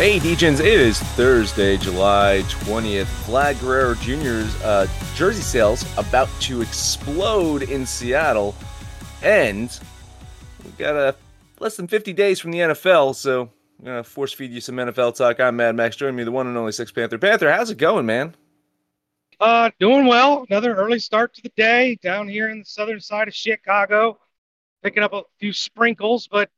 Hey, DJs, it is Thursday, July 20th. Vlad Guerrero Jr.'s uh, jersey sales about to explode in Seattle. And we've got uh, less than 50 days from the NFL, so I'm going to force feed you some NFL talk. I'm Mad Max. Joining me, the one and only Six Panther. Panther, how's it going, man? Uh, doing well. Another early start to the day down here in the southern side of Chicago. Picking up a few sprinkles, but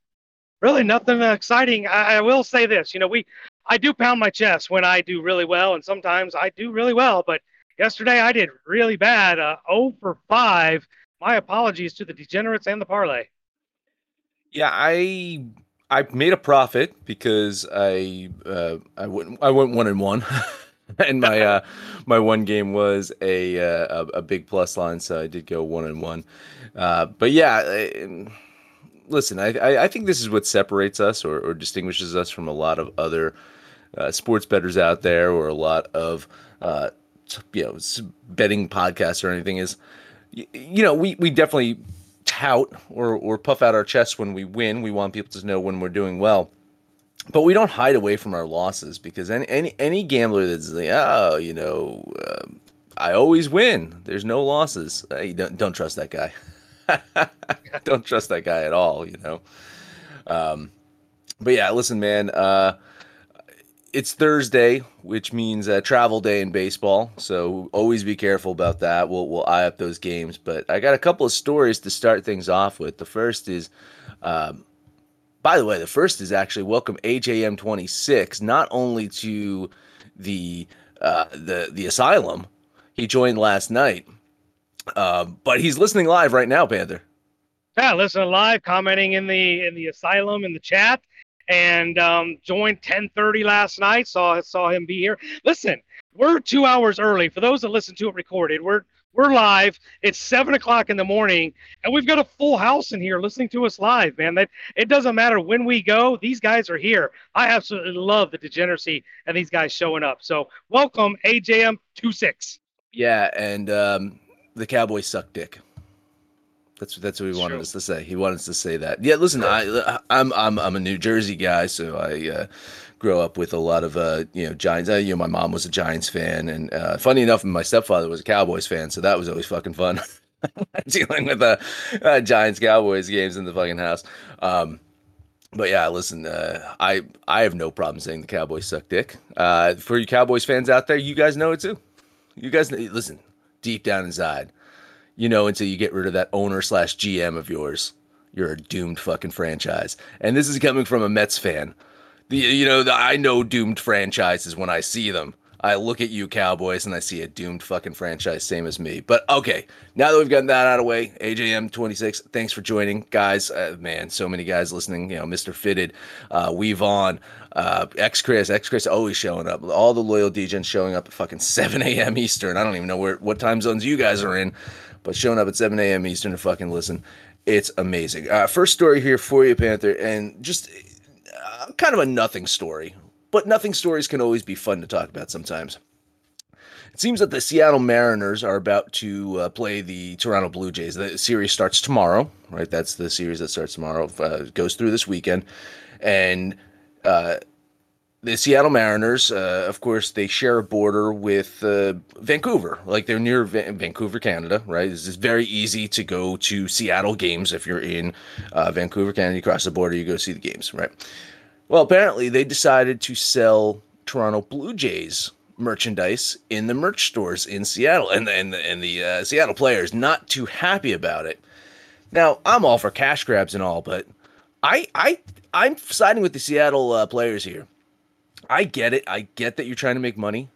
really nothing exciting. I, I, will say this, you know, we I do pound my chest when I do really well, and sometimes I do really well. But yesterday I did really bad. Uh, 0 for 5. My apologies to the degenerates and the parlay. Yeah, I I made a profit because I uh, I went I went one and one. and my uh, my one game was a, uh, a, a big plus line, so I did go one and one. Uh, but yeah, listen, I, I think this is what separates us or, or distinguishes us from a lot of other uh, sports betters out there or a lot of uh, you know betting podcasts or anything is you, you know we we definitely tout or or puff out our chests when we win. We want people to know when we're doing well. But we don't hide away from our losses because any any, any gambler that's like, oh, you know, uh, I always win. There's no losses. Don't don't trust that guy. don't trust that guy at all, you know. Um, but yeah, listen, man. Uh, it's Thursday, which means uh, travel day in baseball. So always be careful about that. We'll we'll eye up those games. But I got a couple of stories to start things off with. The first is, um, by the way, the first is actually welcome AJM twenty six not only to the uh, the the asylum. He joined last night um, but he's listening live right now, Panther. Yeah, listening live, commenting in the in the asylum in the chat, and um, joined 10:30 last night. Saw saw him be here. Listen, we're two hours early. For those that listen to it recorded, we're we're live. It's seven o'clock in the morning, and we've got a full house in here listening to us live, man. That it doesn't matter when we go; these guys are here. I absolutely love the degeneracy and these guys showing up. So, welcome, AJM 26. Yeah, and um, the Cowboys suck dick. That's that's what he wanted us to say. He wanted us to say that. Yeah, listen, I I'm I'm I'm a New Jersey guy, so I uh, grew up with a lot of uh, you know Giants. Uh, you know, my mom was a Giants fan, and uh, funny enough, my stepfather was a Cowboys fan, so that was always fucking fun dealing with the uh, uh, Giants Cowboys games in the fucking house. Um, but yeah, listen, uh, I I have no problem saying the Cowboys suck dick. Uh, for you Cowboys fans out there, you guys know it too. You guys listen deep down inside, you know, until you get rid of that owner slash GM of yours, you're a doomed fucking franchise. And this is coming from a Mets fan. The you know, the, I know doomed franchises when I see them. I look at you Cowboys and I see a doomed fucking franchise, same as me. But okay, now that we've gotten that out of the way, AJM26, thanks for joining, guys. Uh, man, so many guys listening. You know, Mr. Fitted, uh, Weave On, uh, X Chris, X Chris always showing up. All the loyal DJs showing up at fucking 7 a.m. Eastern. I don't even know where what time zones you guys are in, but showing up at 7 a.m. Eastern to fucking listen. It's amazing. Uh, first story here for you, Panther, and just uh, kind of a nothing story but nothing stories can always be fun to talk about sometimes. It seems that the Seattle Mariners are about to uh, play the Toronto Blue Jays. The series starts tomorrow, right? That's the series that starts tomorrow. Uh, goes through this weekend, and uh, the Seattle Mariners, uh, of course, they share a border with uh, Vancouver. Like they're near Va- Vancouver, Canada, right? It's very easy to go to Seattle games if you're in uh, Vancouver, Canada. You cross the border, you go see the games, right? Well, apparently they decided to sell Toronto Blue Jays merchandise in the merch stores in Seattle, and the, and and the uh, Seattle players not too happy about it. Now, I'm all for cash grabs and all, but I I I'm siding with the Seattle uh, players here. I get it. I get that you're trying to make money,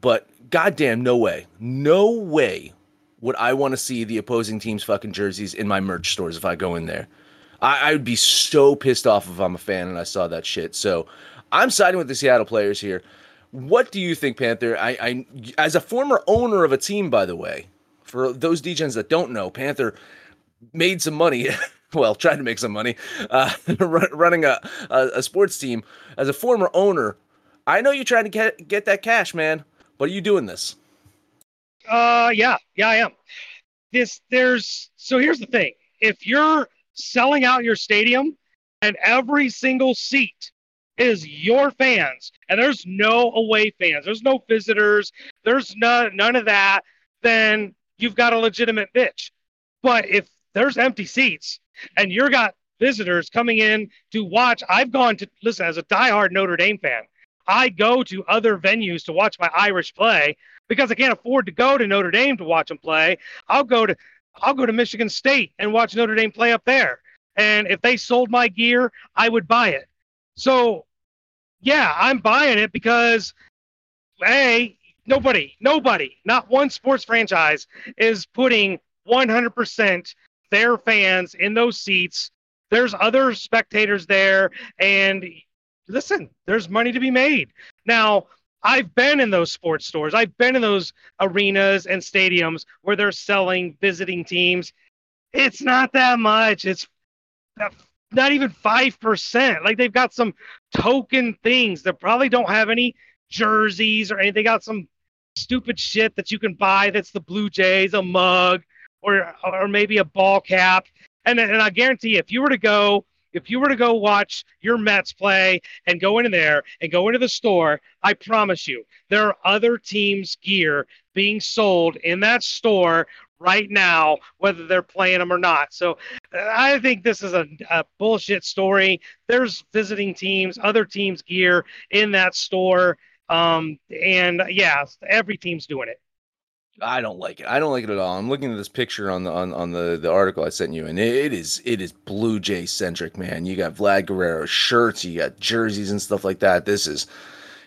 but goddamn, no way, no way would I want to see the opposing team's fucking jerseys in my merch stores if I go in there. I, I would be so pissed off if I'm a fan and I saw that shit. So I'm siding with the Seattle players here. What do you think, Panther? I, I as a former owner of a team, by the way, for those DJs that don't know, Panther made some money. well, tried to make some money uh, running a, a, a sports team. As a former owner, I know you're trying to get get that cash, man. But are you doing this? Uh, yeah, yeah, I am. This there's so here's the thing: if you're selling out your stadium and every single seat is your fans, and there's no away fans, there's no visitors, there's no, none of that, then you've got a legitimate bitch. But if there's empty seats and you're got visitors coming in to watch, I've gone to listen as a diehard Notre Dame fan. I go to other venues to watch my Irish play because I can't afford to go to Notre Dame to watch them play. I'll go to I'll go to Michigan State and watch Notre Dame play up there. And if they sold my gear, I would buy it. So, yeah, I'm buying it because, hey, nobody, nobody, not one sports franchise is putting 100% their fans in those seats. There's other spectators there. And listen, there's money to be made. Now, I've been in those sports stores. I've been in those arenas and stadiums where they're selling visiting teams. It's not that much. It's not even 5%. Like they've got some token things that probably don't have any jerseys or anything. They got some stupid shit that you can buy that's the Blue Jays, a mug, or or maybe a ball cap. And, and I guarantee if you were to go if you were to go watch your Mets play and go into there and go into the store, I promise you, there are other teams' gear being sold in that store right now, whether they're playing them or not. So I think this is a, a, bullshit story. There's visiting teams, other teams' gear in that store. Um, and yeah, every team's doing it. I don't like it. I don't like it at all. I'm looking at this picture on the on, on the, the article I sent you, and it, it is it is Blue Jay centric, man. You got Vlad Guerrero shirts, you got jerseys and stuff like that. This is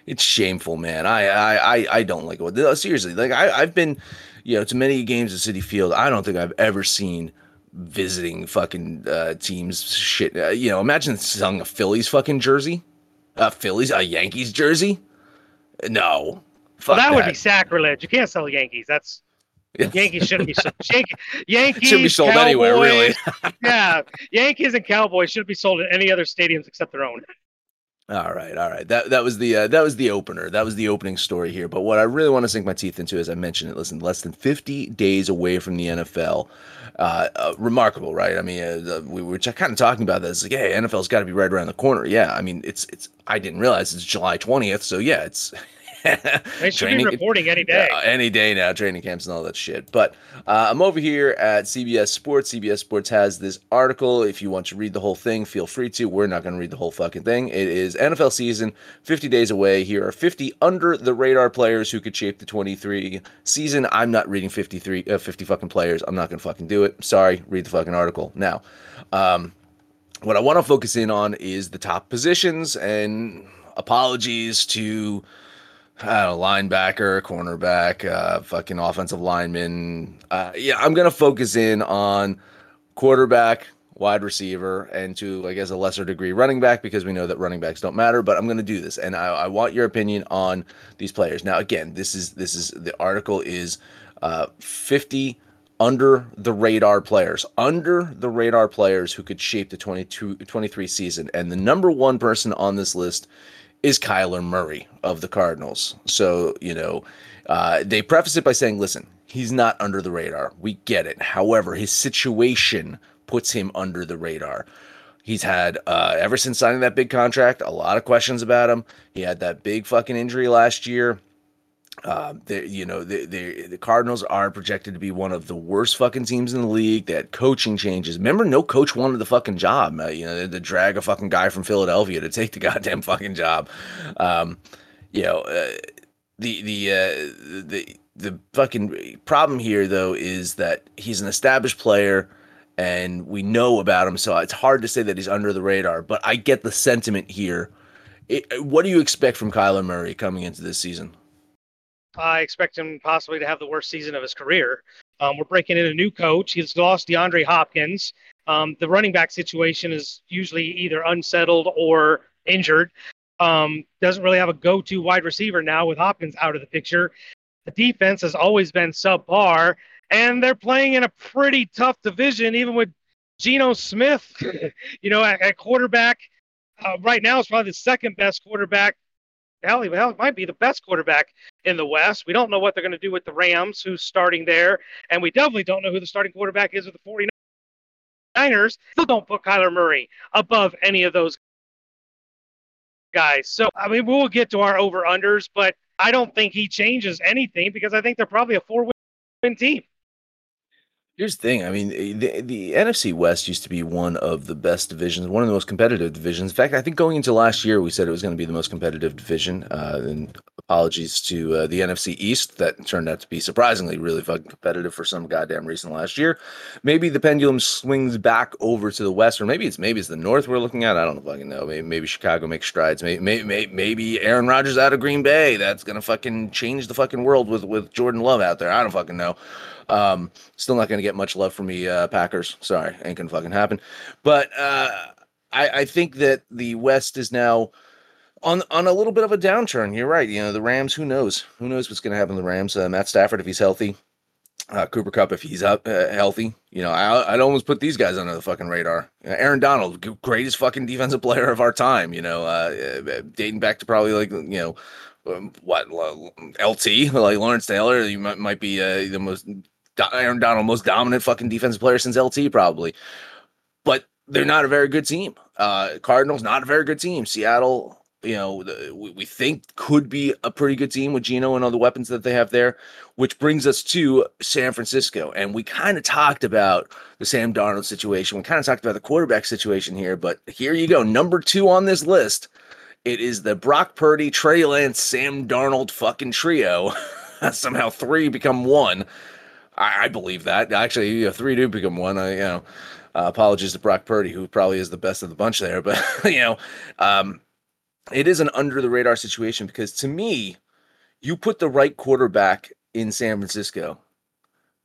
it's shameful, man. I I I, I don't like it. Seriously, like I I've been you know, to many games at Citi Field, I don't think I've ever seen visiting fucking uh, teams shit. Uh, you know, imagine selling a Phillies fucking jersey, a Phillies, a Yankees jersey. No, well, that, that, would be sacrilege. You can't sell Yankees. That's Yankees shouldn't be sold. Yankee, Yankees should be sold Cowboys, anywhere, really. yeah, Yankees and Cowboys shouldn't be sold at any other stadiums except their own. All right, all right. That that was the uh, that was the opener. That was the opening story here. But what I really want to sink my teeth into, as I mentioned it, listen, less than 50 days away from the NFL. Uh, uh, remarkable, right? I mean, uh, we were kind of talking about this. Like, hey, NFL's got to be right around the corner. Yeah, I mean, it's it's. I didn't realize it's July 20th, so yeah, it's they should training, be reporting any day. Uh, any day now, training camps and all that shit. But uh, I'm over here at CBS Sports. CBS Sports has this article. If you want to read the whole thing, feel free to. We're not going to read the whole fucking thing. It is NFL season, 50 days away. Here are 50 under the radar players who could shape the 23 season. I'm not reading 53, uh, 50 fucking players. I'm not going to fucking do it. Sorry. Read the fucking article. Now, um, what I want to focus in on is the top positions and apologies to know, linebacker, cornerback, uh, fucking offensive lineman. Uh, yeah, I'm gonna focus in on quarterback, wide receiver, and to I guess a lesser degree running back because we know that running backs don't matter. But I'm gonna do this, and I, I want your opinion on these players. Now, again, this is this is the article is uh, 50 under the radar players, under the radar players who could shape the 22 23 season, and the number one person on this list is Kyler Murray of the Cardinals. So, you know, uh, they preface it by saying, listen, he's not under the radar. We get it. However, his situation puts him under the radar. He's had, uh, ever since signing that big contract, a lot of questions about him. He had that big fucking injury last year. Uh, you know, the, the the Cardinals are projected to be one of the worst fucking teams in the league. That coaching changes. Remember, no coach wanted the fucking job. Uh, you know, to drag a fucking guy from Philadelphia to take the goddamn fucking job. Um, you know, uh, the the uh, the the fucking problem here though is that he's an established player and we know about him, so it's hard to say that he's under the radar. But I get the sentiment here. It, what do you expect from Kyler Murray coming into this season? I expect him possibly to have the worst season of his career. Um, we're breaking in a new coach. He's lost DeAndre Hopkins. Um, the running back situation is usually either unsettled or injured. Um, doesn't really have a go-to wide receiver now with Hopkins out of the picture. The defense has always been subpar, and they're playing in a pretty tough division, even with Geno Smith. you know, at, at quarterback, uh, right now is probably the second best quarterback hell, he might be the best quarterback in the West. We don't know what they're going to do with the Rams, who's starting there, and we definitely don't know who the starting quarterback is with the 49ers. Still don't put Kyler Murray above any of those guys. So I mean, we'll get to our over unders, but I don't think he changes anything because I think they're probably a four win team. Here's the thing. I mean, the, the NFC West used to be one of the best divisions, one of the most competitive divisions. In fact, I think going into last year, we said it was going to be the most competitive division. Uh, and apologies to uh, the NFC East, that turned out to be surprisingly really fucking competitive for some goddamn reason last year. Maybe the pendulum swings back over to the West, or maybe it's maybe it's the North we're looking at. I don't fucking know. Maybe, maybe Chicago makes strides. Maybe, maybe maybe Aaron Rodgers out of Green Bay. That's gonna fucking change the fucking world with with Jordan Love out there. I don't fucking know. Um, still not to get much love from me, uh, Packers. Sorry, ain't gonna fucking happen. But uh, I, I think that the West is now on on a little bit of a downturn. You're right. You know, the Rams. Who knows? Who knows what's going to happen to the Rams? Uh, Matt Stafford, if he's healthy, uh, Cooper Kupp, if he's up uh, healthy. You know, I, I'd almost put these guys under the fucking radar. Aaron Donald, greatest fucking defensive player of our time. You know, uh, uh dating back to probably like you know. Um, what LT like Lawrence Taylor? You might, might be uh, the most Aaron Donald, most dominant fucking defensive player since LT, probably. But they're not a very good team. Uh, Cardinals, not a very good team. Seattle, you know, we, think could be a pretty good team with Geno and all the weapons that they have there, which brings us to San Francisco. And we kind of talked about the Sam Darnold situation. We kind of talked about the quarterback situation here, but here you go. Number two on this list. It is the Brock Purdy, Trey Lance, Sam Darnold fucking trio. Somehow three become one. I, I believe that. Actually, you know, three do become one. I, you know, uh, apologies to Brock Purdy, who probably is the best of the bunch there, but you know, um, it is an under the radar situation because to me, you put the right quarterback in San Francisco.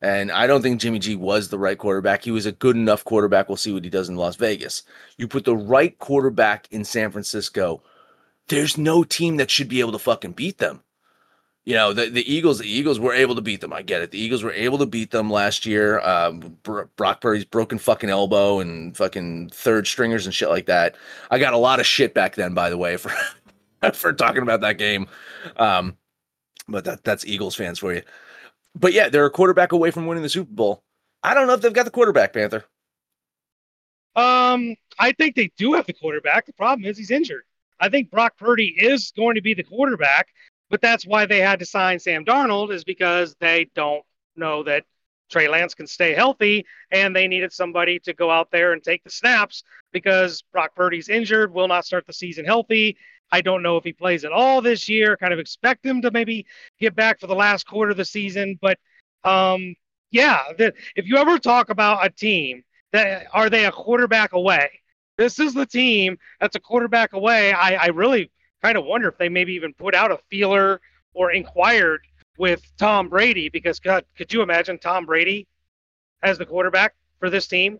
And I don't think Jimmy G was the right quarterback. He was a good enough quarterback. We'll see what he does in Las Vegas. You put the right quarterback in San Francisco. There's no team that should be able to fucking beat them you know the, the Eagles. The Eagles were able to beat them. I get it. The Eagles were able to beat them last year. Um, Brock Purdy's broken fucking elbow and fucking third stringers and shit like that. I got a lot of shit back then, by the way, for for talking about that game. Um, but that that's Eagles fans for you. But yeah, they're a quarterback away from winning the Super Bowl. I don't know if they've got the quarterback, Panther. Um, I think they do have the quarterback. The problem is he's injured. I think Brock Purdy is going to be the quarterback. But that's why they had to sign Sam Darnold, is because they don't know that Trey Lance can stay healthy, and they needed somebody to go out there and take the snaps because Brock Purdy's injured, will not start the season healthy. I don't know if he plays at all this year. Kind of expect him to maybe get back for the last quarter of the season, but um, yeah, the, if you ever talk about a team that are they a quarterback away, this is the team that's a quarterback away. I, I really kind of wonder if they maybe even put out a feeler or inquired with Tom Brady because God, could you imagine Tom Brady as the quarterback for this team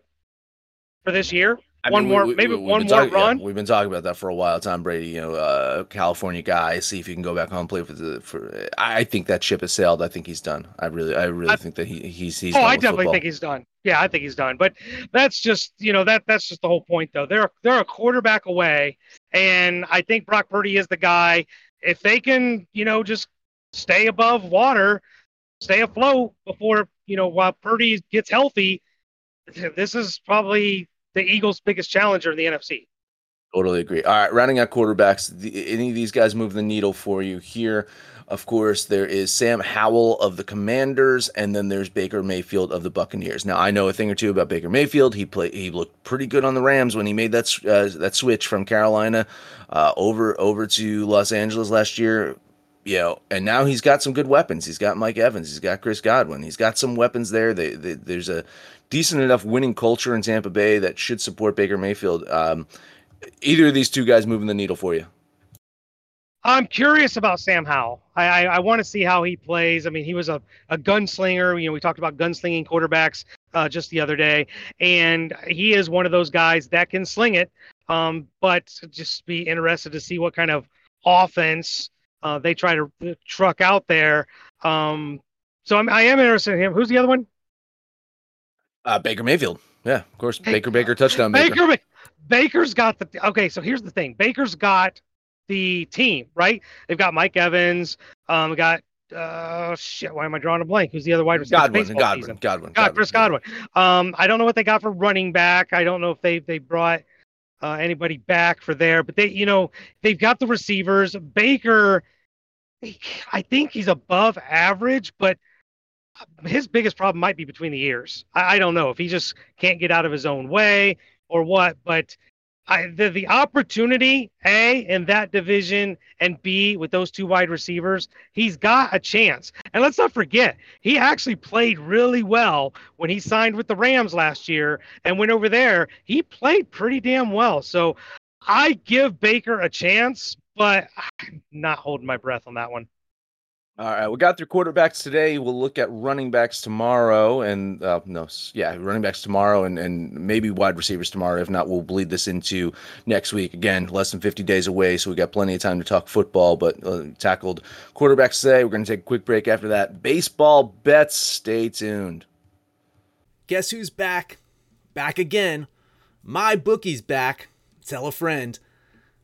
for this year? I one mean, more, we, maybe we, one more talking, run. Yeah, we've been talking about that for a while. Tom Brady, you know, uh, California guy. See if he can go back home play for the. For I think that ship has sailed. I think he's done. I really, I really I, think that he he's he's. Oh, I definitely football. think he's done. Yeah, I think he's done. But that's just you know that that's just the whole point though. They're they're a quarterback away, and I think Brock Purdy is the guy. If they can, you know, just stay above water, stay afloat before you know while Purdy gets healthy, this is probably the Eagles' biggest challenger in the NFC. Totally agree. All right, rounding out quarterbacks, the, any of these guys move the needle for you here? Of course, there is Sam Howell of the Commanders, and then there's Baker Mayfield of the Buccaneers. Now, I know a thing or two about Baker Mayfield. He played, he looked pretty good on the Rams when he made that uh, that switch from Carolina uh, over over to Los Angeles last year. You know, and now he's got some good weapons. He's got Mike Evans. He's got Chris Godwin. He's got some weapons there. They, they, there's a decent enough winning culture in Tampa Bay that should support Baker Mayfield. Um, either of these two guys moving the needle for you? I'm curious about Sam Howell. I, I, I want to see how he plays. I mean, he was a, a gunslinger. You know, we talked about gunslinging quarterbacks uh, just the other day, and he is one of those guys that can sling it. Um, but just be interested to see what kind of offense uh, they try to truck out there. Um, so I'm, I am interested in him. Who's the other one? Uh, Baker Mayfield. Yeah, of course. Hey, Baker, Baker, touchdown. Baker. Baker. Baker's got the. Okay, so here's the thing. Baker's got the team, right? They've got Mike Evans. Um, got uh shit. Why am I drawing a blank? Who's the other wide receiver? Godwin, Godwin, Godwin, Godwin, God, Chris Godwin. Um, I don't know what they got for running back. I don't know if they they brought uh, anybody back for there, but they, you know, they've got the receivers. Baker, I think he's above average, but his biggest problem might be between the ears. I, I don't know if he just can't get out of his own way or what, but I, the the opportunity a in that division and b with those two wide receivers he's got a chance. And let's not forget he actually played really well when he signed with the rams last year and went over there. He played pretty damn well. So i give baker a chance but i'm not holding my breath on that one all right, we got through quarterbacks today. We'll look at running backs tomorrow, and uh, no, yeah, running backs tomorrow, and and maybe wide receivers tomorrow. If not, we'll bleed this into next week. Again, less than 50 days away, so we got plenty of time to talk football. But uh, tackled quarterbacks today. We're going to take a quick break after that. Baseball bets. Stay tuned. Guess who's back? Back again. My bookie's back. Tell a friend.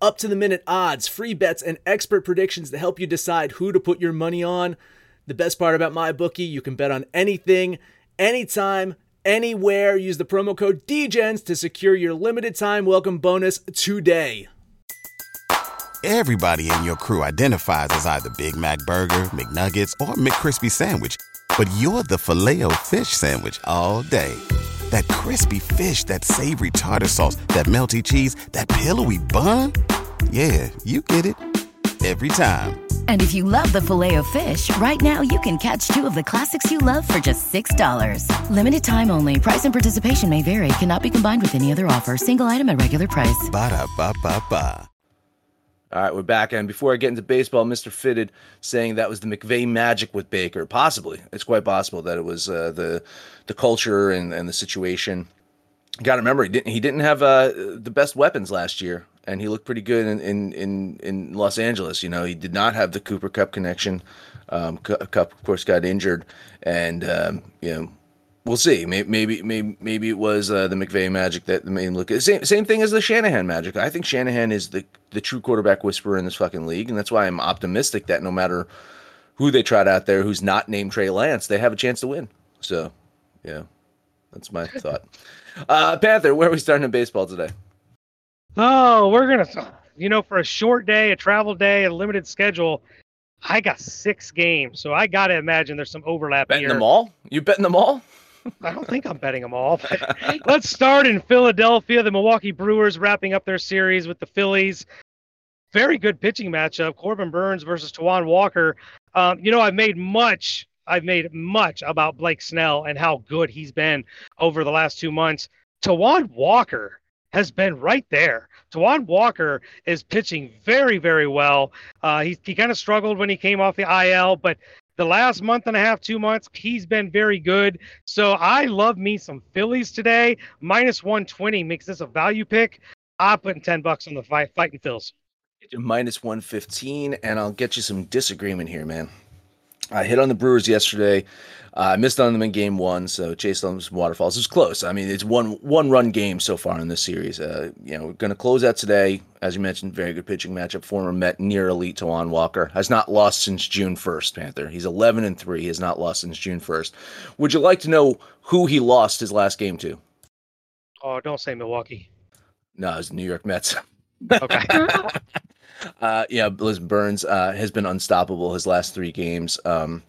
Up to the minute odds, free bets, and expert predictions to help you decide who to put your money on. The best part about my bookie, you can bet on anything, anytime, anywhere. Use the promo code DGENS to secure your limited time welcome bonus today. Everybody in your crew identifies as either Big Mac Burger, McNuggets, or McCrispy Sandwich, but you're the filet fish Sandwich all day. That crispy fish, that savory tartar sauce, that melty cheese, that pillowy bun. Yeah, you get it every time. And if you love the filet of fish, right now you can catch two of the classics you love for just $6. Limited time only. Price and participation may vary. Cannot be combined with any other offer. Single item at regular price. Ba da ba ba ba. All right, we're back. And before I get into baseball, Mr. Fitted saying that was the McVay magic with Baker. Possibly. It's quite possible that it was uh, the the culture and, and the situation. Got to remember, he didn't, he didn't have uh, the best weapons last year and he looked pretty good in, in, in, in Los Angeles. You know, he did not have the Cooper Kupp connection. Um, Kupp, of course, got injured, and um, you know, we'll see. Maybe maybe maybe, maybe it was uh, the McVay magic that made him look. Same same thing as the Shanahan magic. I think Shanahan is the the true quarterback whisperer in this fucking league, and that's why I'm optimistic that no matter who they trot out there, who's not named Trey Lance, they have a chance to win. So, yeah, that's my thought. Uh, Panther, where are we starting in baseball today? Oh, we're gonna, you know, for a short day, a travel day, a limited schedule. I got six games, so I gotta imagine there's some overlap betting here. them all? You betting them all? I don't think I'm betting them all. Let's start in Philadelphia. The Milwaukee Brewers wrapping up their series with the Phillies. Very good pitching matchup. Corbin Burnes versus Taijuan Walker. Um, you know, I've made much. I've made much about Blake Snell and how good he's been over the last two months. Taijuan Walker has been right there. Taijuan Walker is pitching very, very well. Uh, he he kind of struggled when he came off the IL, but the last month and a half, two months, he's been very good. So I love me some Phillies today. Minus 120 makes this a value pick. I'm putting 10 bucks on the fight, fighting Phils. Minus 115, and I'll get you some disagreement here, man. I hit on the Brewers yesterday. Uh, I missed on them in game one, so Chase on waterfalls. It was close. I mean, it's one one run game so far in this series. Uh, you know, we're going to close out today. As you mentioned, very good pitching matchup. Former Met near elite Taijuan Walker has not lost since June 1st, Panther. He's 11 and 3. He has not lost since June 1st. Would you like to know who he lost his last game to? Oh, don't say Milwaukee. No, it's New York Mets. Okay. uh, yeah, Liz Burnes uh, has been unstoppable his last three games. Um,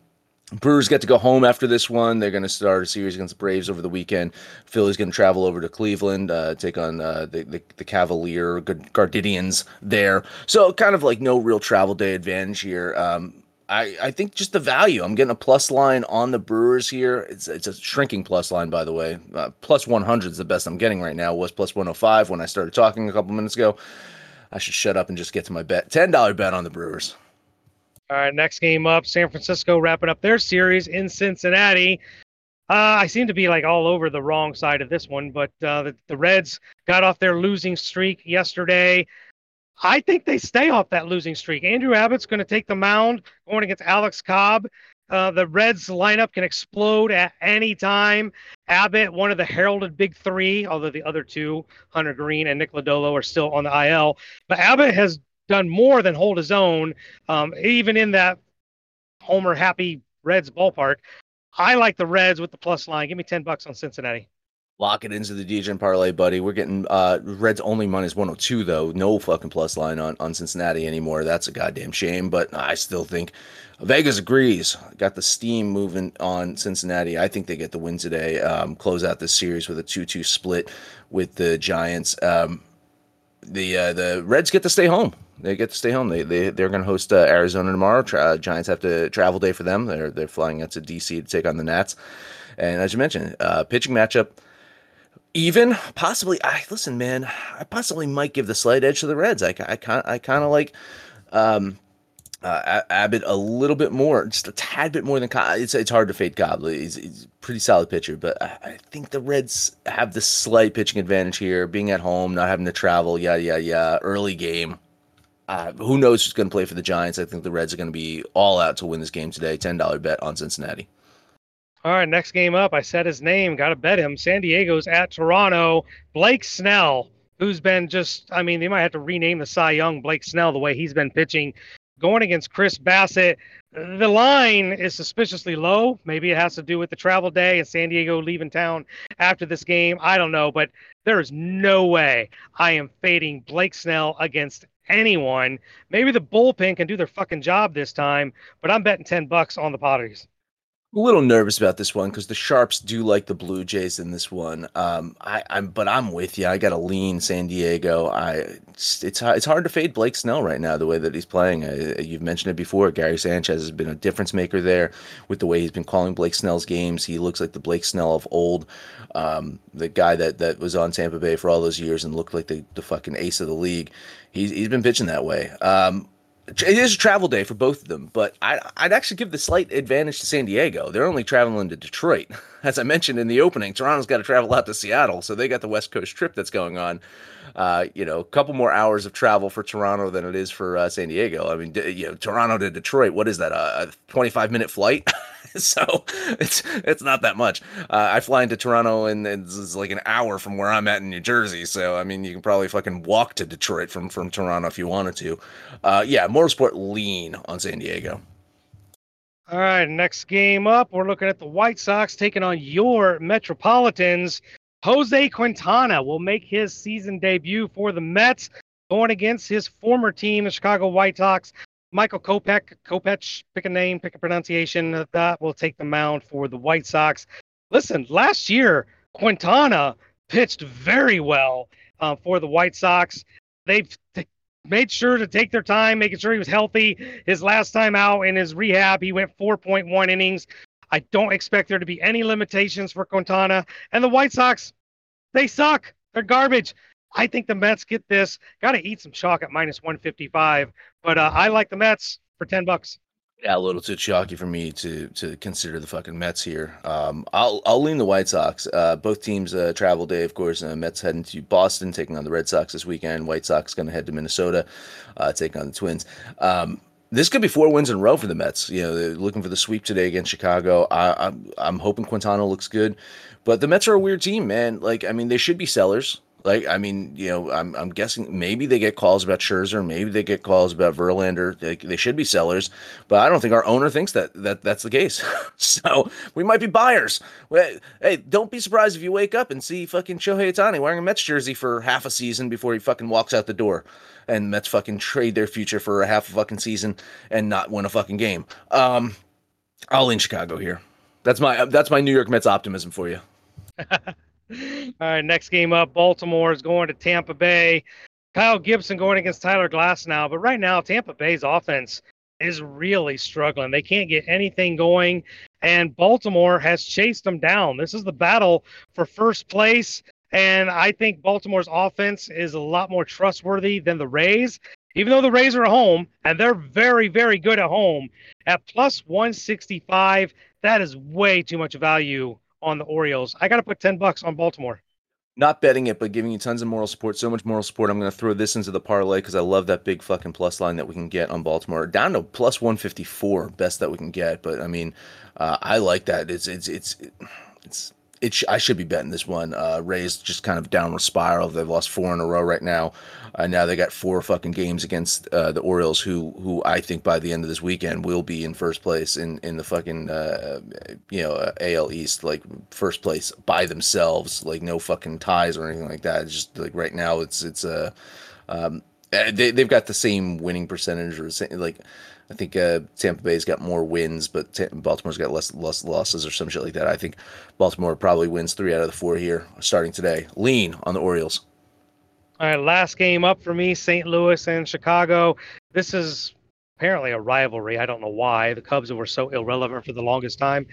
Brewers get to go home after this one. They're going to start a series against the Braves over the weekend. Philly's going to travel over to Cleveland, uh, take on uh, the, the, the Cavalier Guardians there. So kind of like no real travel day advantage here. Um, I, I think just the value. I'm getting a plus line on the Brewers here. It's it's a shrinking plus line, by the way. Uh, plus 100 is the best I'm getting right now. Was plus 105 when I started talking a couple minutes ago. I should shut up and just get to my bet. $10 bet on the Brewers. All right, next game up, San Francisco wrapping up their series in Cincinnati. Uh, I seem to be like all over the wrong side of this one, but uh, the, the Reds got off their losing streak yesterday. I think they stay off that losing streak. Andrew Abbott's going to take the mound going against Alex Cobb. Uh, the Reds lineup can explode at any time. Abbott, one of the heralded big three, although the other two, Hunter Greene and Nick Lodolo, are still on the IL. But Abbott has done more than hold his own, um, even in that Homer happy Reds ballpark. I like the Reds with the plus line. Give me 10 bucks on Cincinnati. Lock it into the DJ parlay, buddy. We're getting uh Reds only minus 102 though. No fucking plus line on, on Cincinnati anymore. That's a goddamn shame, but I still think Vegas agrees. Got the steam moving on Cincinnati. I think they get the win today. Um, close out this series with a 2-2 split with the Giants. Um, the uh, the Reds get to stay home they get to stay home. They they they're going to host uh, Arizona tomorrow. Tra- Giants have to travel day for them. They're they're flying out to DC to take on the Nats. And as you mentioned, uh, pitching matchup. Even possibly, I listen, man. I possibly might give the slight edge to the Reds. I I kind I kind of like um, uh, Abbott a little bit more, just a tad bit more than Cobb. It's it's hard to fade Cobb. He's, he's pretty solid pitcher, but I, I, think the Reds have the slight pitching advantage here, being at home, not having to travel, yada yada yada. Early game, uh, who knows who's going to play for the Giants? I think the Reds are going to be all out to win this game today. Ten dollar bet on Cincinnati. All right, next game up. I said his name. Got to bet him. San Diego's at Toronto. Blake Snell, who's been just, I mean, they might have to rename the Cy Young Blake Snell the way he's been pitching. Going against Chris Bassitt. The line is suspiciously low. Maybe it has to do with the travel day and San Diego leaving town after this game. I don't know, but there is no way I am fading Blake Snell against anyone. Maybe the bullpen can do their fucking job this time, but I'm betting 10 bucks on the Padres a little nervous about this one because the Sharps do like the Blue Jays in this one. Um, I, I'm, but I'm with you. I got to lean San Diego. I, it's, it's it's hard to fade Blake Snell right now the way that he's playing. I, you've mentioned it before. Gary Sanchez has been a difference maker there with the way he's been calling Blake Snell's games. He looks like the Blake Snell of old, um, the guy that that was on Tampa Bay for all those years and looked like the, the fucking ace of the league. He's he's been pitching that way. Um, it is a travel day for both of them, but I, would actually give the slight advantage to San Diego. They're only traveling to Detroit. As I mentioned in the opening, Toronto's got to travel out to Seattle, so they got the West Coast trip that's going on. Uh, you know, a couple more hours of travel for Toronto than it is for uh, San Diego. I mean, you know, Toronto to Detroit, what is that? a 25 minute flight? so it's it's not that much. Uh, I fly into Toronto and it's like an hour from where I'm at in New Jersey. So I mean, you can probably fucking walk to Detroit from from Toronto if you wanted to. Uh, yeah, motorsport lean on San Diego. All right, next game up, we're looking at the White Sox taking on your Metropolitans. Jose Quintana will make his season debut for the Mets, going against his former team, the Chicago White Sox. Michael Kopech, Kopech, pick a name, pick a pronunciation. That will take the mound for the White Sox. Listen, last year Quintana pitched very well uh, for the White Sox. They've t- made sure to take their time, making sure he was healthy. His last time out in his rehab, he went 4.1 innings. I don't expect there to be any limitations for Quintana. And the White Sox, they suck. They're garbage. I think the Mets get this. Got to eat some chalk at minus 155. But uh, I like the Mets for 10 bucks. Yeah, a little too chalky for me to to consider the fucking Mets here. Um, I'll I'll lean the White Sox. Uh, both teams uh, travel day, of course. Uh, Mets heading to Boston, taking on the Red Sox this weekend. White Sox going to head to Minnesota, uh, taking on the Twins. Um, this could be four wins in a row for the Mets. You know, they're looking for the sweep today against Chicago. I, I'm I'm hoping Quintana looks good, but the Mets are a weird team, man. Like, I mean, they should be sellers. Like, I mean, you know, I'm, I'm guessing maybe they get calls about Scherzer, maybe they get calls about Verlander. They, they should be sellers, but I don't think our owner thinks that, that that's the case. so we might be buyers. Hey, don't be surprised if you wake up and see fucking Shohei Ohtani wearing a Mets jersey for half a season before he fucking walks out the door, and Mets fucking trade their future for a half a fucking season and not win a fucking game. Um, I'll in Chicago here. That's my that's my New York Mets optimism for you. All right, next game up, Baltimore is going to Tampa Bay. Kyle Gibson going against Tyler Glasnow, but right now Tampa Bay's offense is really struggling. They can't get anything going, and Baltimore has chased them down. This is the battle for first place, and I think Baltimore's offense is a lot more trustworthy than the Rays. Even though the Rays are at home and they're very, very good at home, at plus 165, that is way too much value on the Orioles. I got to put 10 bucks on Baltimore. Not betting it, but giving you tons of moral support. So much moral support. I'm going to throw this into the parlay because I love that big fucking plus line that we can get on Baltimore. Down to plus 154, best that we can get. But I mean, uh, I like that. It's it's it's it's it sh- I should be betting this one. Uh, Rays just kind of downward spiral. They've lost four in a row right now. Uh, now they got four fucking games against uh, the Orioles, who who I think by the end of this weekend will be in first place in in the fucking uh, you know uh, AL East, like first place by themselves, like no fucking ties or anything like that. It's just like right now, it's it's a uh, um, eh, they they've got the same winning percentage or like I think uh, Tampa Bay's got more wins, but T- Baltimore's got less, less losses or some shit like that. I think Baltimore probably wins three out of the four here starting today. Lean on the Orioles. All right, last game up for me St. Louis and Chicago. This is apparently a rivalry. I don't know why. The Cubs were so irrelevant for the longest time.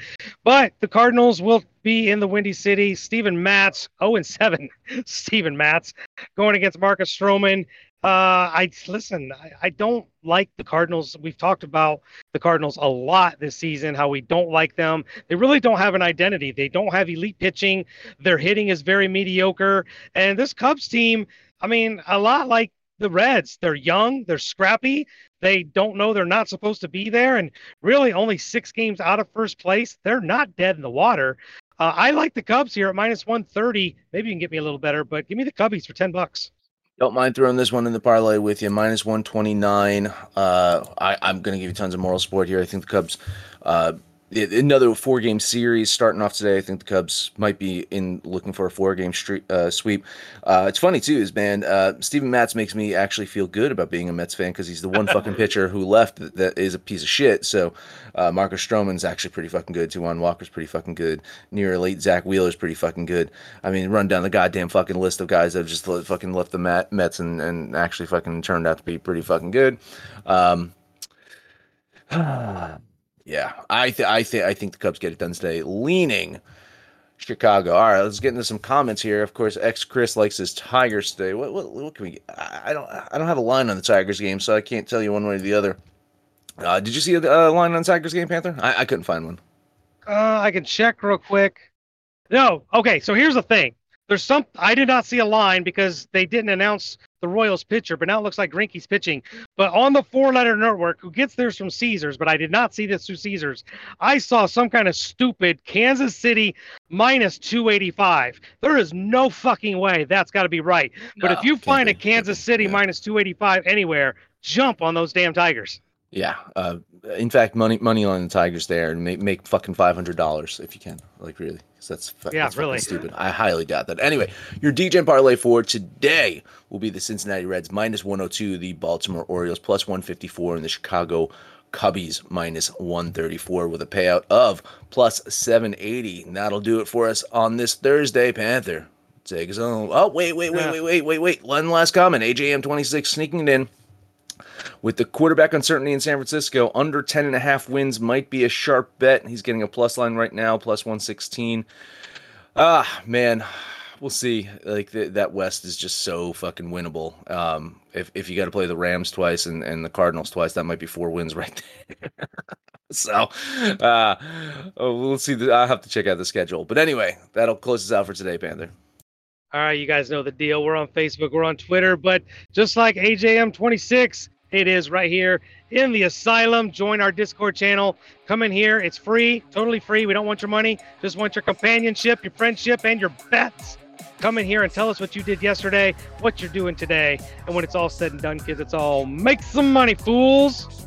But the Cardinals will be in the Windy City. Steven Matz, 0 and 7. Steven Matz going against Marcus Stroman. Uh, I listen. I, I, don't like the Cardinals. We've talked about the Cardinals a lot this season. How we don't like them. They really don't have an identity. They don't have elite pitching. Their hitting is very mediocre. And this Cubs team, I mean, a lot like the Reds. They're young. They're scrappy. They don't know they're not supposed to be there. And really, only six games out of first place. They're not dead in the water. Uh, I like the Cubs here at minus 130. Maybe you can get me a little better, but give me the Cubbies for 10 bucks. Don't mind throwing this one in the parlay with you. Minus 129. Uh, I, I'm going to give you tons of moral support here. I think the Cubs uh, another four game series starting off today. I think the Cubs might be in looking for a four game street, uh, sweep. Uh, it's funny too, is man, uh, Steven Matz makes me actually feel good about being a Mets fan because he's the one fucking pitcher who left that, that is a piece of shit. So uh, Marcus Stroman's actually pretty fucking good. Taijuan Walker's pretty fucking good. Near late Zach Wheeler's pretty fucking good. I mean, run down the goddamn fucking list of guys that have just fucking left the Mets and, and actually fucking turned out to be pretty fucking good. Um, Yeah, I th- I think I think the Cubs get it done today. Leaning Chicago. All right, let's get into some comments here. Of course, ex Chris likes his Tigers today. What, what what can we? Get? I don't I don't have a line on the Tigers game, so I can't tell you one way or the other. Uh, did you see a uh, line on Tigers game, Panther? I, I couldn't find one. Uh, I can check real quick. No, okay. So here's the thing. There's some I did not see a line because they didn't announce the Royals pitcher, but now it looks like Greinke's pitching. But on the four letter network, who gets theirs from Caesars, but I did not see this through Caesars, I saw some kind of stupid Kansas City minus 285. There is no fucking way that's got to be right. But if you find be, a Kansas City yeah. minus 285 anywhere, jump on those damn Tigers. Yeah. Uh, in fact, money money on the Tigers there and make, make fucking $500 if you can. Like, really because that's yeah, that's really stupid. I highly doubt that. Anyway, your DJ parlay for today will be the Cincinnati Reds minus 102, the Baltimore Orioles plus 154, and the Chicago Cubbies minus 134 with a payout of plus 780. And that'll do it for us on this Thursday, Panther. Take us home. Oh, wait, wait, wait, wait, wait, wait, wait. One last comment. AJM26 sneaking it in. With the quarterback uncertainty in San Francisco, under 10 and a half wins might be a sharp bet. He's getting a plus line right now, plus 116. Ah, man, we'll see. Like the, that West is just so fucking winnable. Um, if if you got to play the Rams twice and, and the Cardinals twice, that might be four wins right there. so, uh, oh, we'll see. The, I'll have to check out the schedule. But anyway, that'll close us out for today, Panther. All right, you guys know the deal. We're on Facebook, we're on Twitter, but just like AJM26, it is right here in the asylum. Join our Discord channel. Come in here. It's free, totally free. We don't want your money, just want your companionship, your friendship, and your bets. Come in here and tell us what you did yesterday, what you're doing today. And when it's all said and done, kids, it's all make some money, fools.